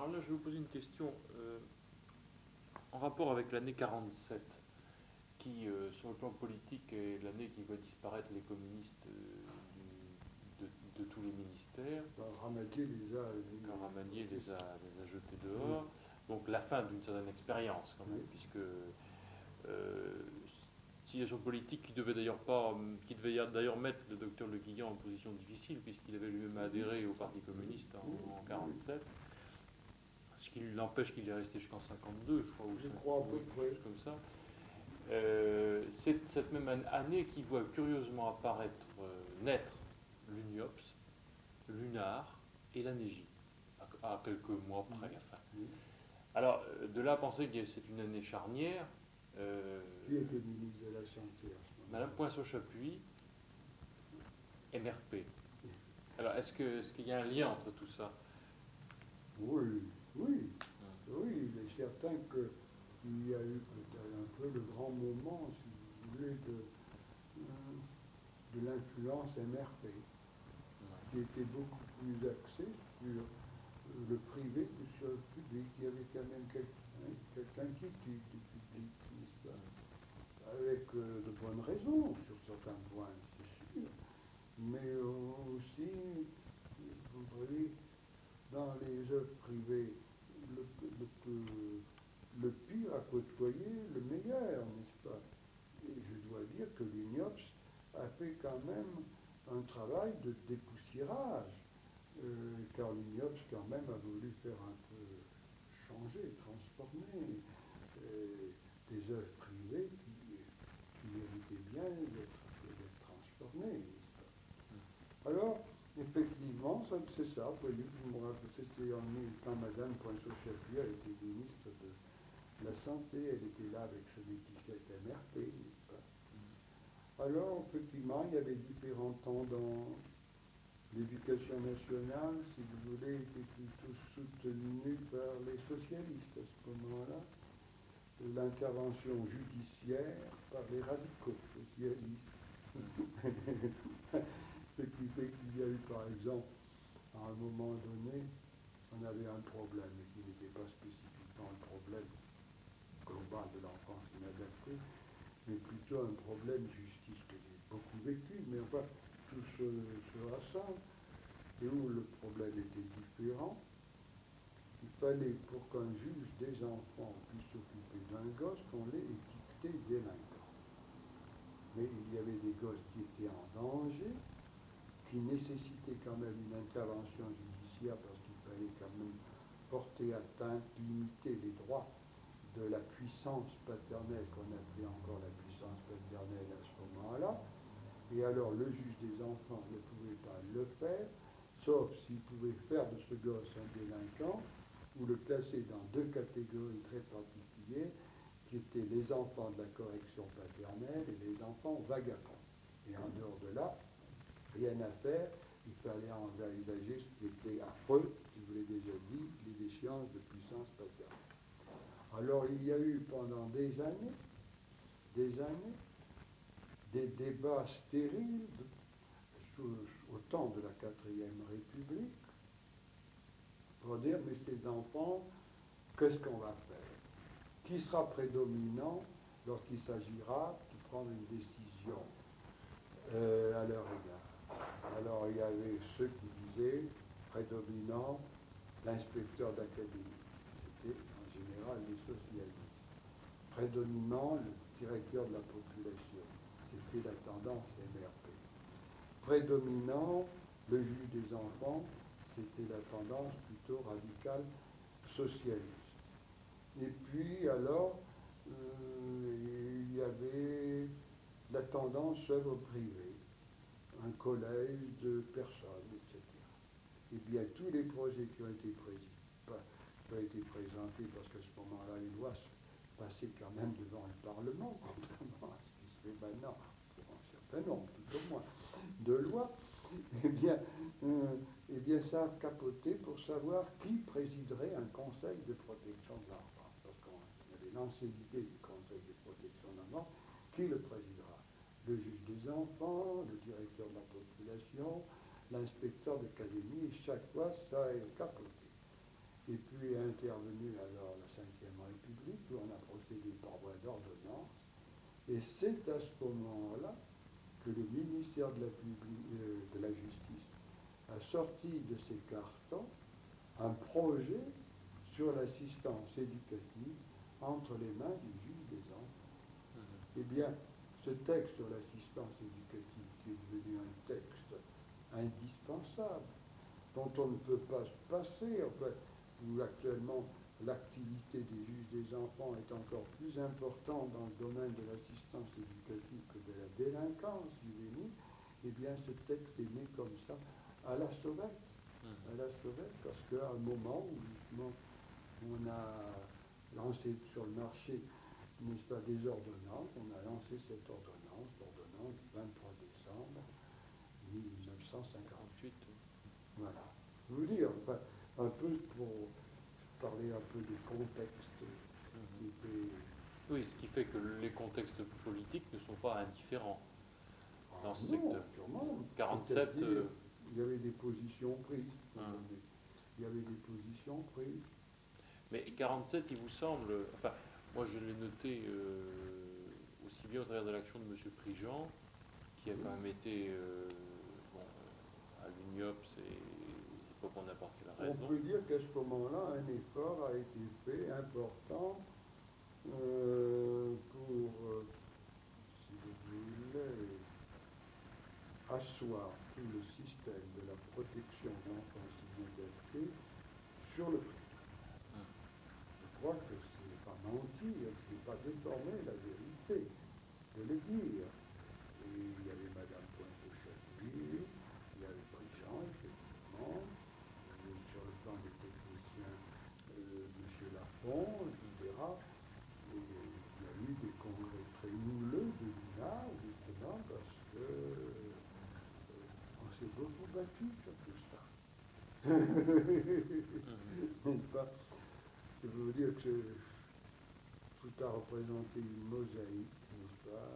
alors là, je vais vous poser une question euh, en rapport avec l'année 47, qui, euh, sur le plan politique, est l'année qui voit disparaître les communistes euh, de, tous les ministères. Bah, Ramadier les a, les les a, jetés dehors. Donc la fin d'une certaine expérience, quand même, puisque situation politique qui devait d'ailleurs pas, qui devait d'ailleurs mettre le docteur Le Guillan en position difficile, puisqu'il avait lui-même adhéré au Parti communiste en, 1947 ce qui l'empêche qu'il est resté jusqu'en 52, je crois, ou je crois, comme ça. Euh, c'est cette même année qui voit curieusement apparaître, euh, naître l'UNIOPS, l'UNAR et la NEGI, à, quelques mois près. Alors, euh, de là à penser que c'est une année charnière, euh, Qui était ministre de la Santé Madame Poinceau-Chapuis, MRP. Alors, est-ce qu'il y a un lien entre tout ça? Oui, oui. Oui, il est certain qu'il y a eu peut-être un peu le grand moment, si vous voulez, de, euh, de l'influence MRP, qui était beaucoup plus axée sur le privé que sur le public. Il y avait quand même quelques, inquiétudes du public avec euh, de bonnes raisons sur certains points, c'est sûr, mais aussi, vous voyez, dans les œuvres privées, le, le, pire a côtoyé le meilleur, n'est-ce pas Et je dois dire a fait quand même un travail de dépoussiérage, euh, car l'UNIOPS quand même a voulu faire un peu changer, transformer euh, des œuvres privées méritait bien d'être transformé. Alors, effectivement, c'est ça. Vous voyez, c'était en quand Madame Poinceau-Chapuis a été ministre de la Santé, elle était là avec étiquette MRP, n'est-ce pas Alors, effectivement, il y avait différents tendances. L'éducation nationale, si vous voulez, était plutôt soutenue par les socialistes à ce moment-là l'intervention judiciaire par les radicaux socialistes. Ce qui fait qu'il y a eu, par exemple, à un moment donné, on avait un problème, qui n'était pas spécifiquement un problème global de l'enfance inadaptée, mais plutôt un problème justice vécu, mais enfin, tout se, se rassemble, et où le problème était différent il fallait, pour qu'un juge des enfants puisse s'occuper d'un gosse, qu'on l'ait étiqueté délinquant. Mais il y avait des gosses qui étaient en danger, qui nécessitaient quand même une intervention judiciaire parce qu'il fallait quand même porter atteinte, limiter les droits de la puissance paternelle qu'on appelait encore la puissance paternelle à ce moment-là. Et alors le juge des enfants ne pouvait pas le faire, sauf s'il pouvait faire de ce gosse un délinquant ou le classer dans deux catégories très particulières, qui étaient les enfants de la correction paternelle et les enfants vagabonds. Et en dehors de là, rien à faire, il fallait envisager ce qui était affreux, si vous l'avez déjà dit, les échéances de puissance paternelle. Alors il y a eu pendant des années, des années, des débats stériles au temps de la quatrième République pour dire, mais ces enfants, qu'est-ce qu'on va faire? Qui sera prédominant lorsqu'il s'agira de prendre une décision euh, à leur égard? Alors il y avait ceux qui disaient, prédominant, l'inspecteur d'académie. C'était en général les socialistes. Prédominant, le directeur de la population. C'était la tendance MRP. Prédominant, le juge des enfants, c'était la tendance plutôt radicale socialiste. Et puis alors, euh, il y avait la tendance œuvre privée, un collège de personnes, etc. Et bien tous les projets qui ont été, été présentés, parce qu'à ce moment-là, les lois passaient quand même devant le Parlement, contrairement à ce qui se fait maintenant, un certain nombre, tout au moins, de lois, eh bien, euh, eh bien, ça a capoté pour savoir qui présiderait un conseil de protection de l'enfant. Parce qu'on avait lancé l'idée du conseil de protection de l'enfant, qui le présidera? Le juge des enfants, le directeur de la population, l'inspecteur d'académie, chaque fois, ça a capoté. Et puis, intervenue alors la Ve République, où on a procédé par voie d'ordonnance, et c'est à ce moment-là que le ministère de la, euh, de la Justice a sorti de ses cartons un projet sur l'assistance éducative entre les mains du juge des enfants. Mhm. Eh bien, ce texte sur l'assistance éducative, qui est devenu un texte indispensable, dont on ne peut pas se passer, en fait, où actuellement l'activité des juges des enfants est encore plus importante dans le domaine de l'assistance éducative que de la délinquance juvénile, eh bien ce texte est né comme ça à la sauvette. Mmh. À la sauvette, parce qu'à un moment où justement on a lancé sur le marché n'est-ce pas, des ordonnances, on a lancé cette ordonnance, l'ordonnance du 23 décembre 1958. Voilà. Je veux dire, pour parler un peu du contexte mhm. Oui, ce qui fait que les contextes politiques ne sont pas indifférents dans ce non, secteur. 47. Euh, il y avait des positions prises. Hein. Il y avait des positions prises. Mais 47, il vous semble. Enfin, moi je l'ai noté euh, aussi bien au travers de l'action de M. Prigent, qui a quand même été euh, à l'UNIOPS et On peut dire qu'à ce moment-là, un effort a été fait important euh, pour, euh, si vous voulez, asseoir tout le système de la protection de l'enfance inadaptée sur le prix. Je crois que ce n'est pas mentir, ce n'est pas déformer la vérité de le dire. Et il y avait Madame Pointe-Châtelet, il y avait Prigent, effectivement, sur le plan des techniciens, euh, M. Lafont, etc. Et il y a eu des congrès très mouleux de l'INA, justement, parce que euh, on s'est beaucoup battu sur tout ça. Je veux dire que tout a représenté une mosaïque, n'est-ce pas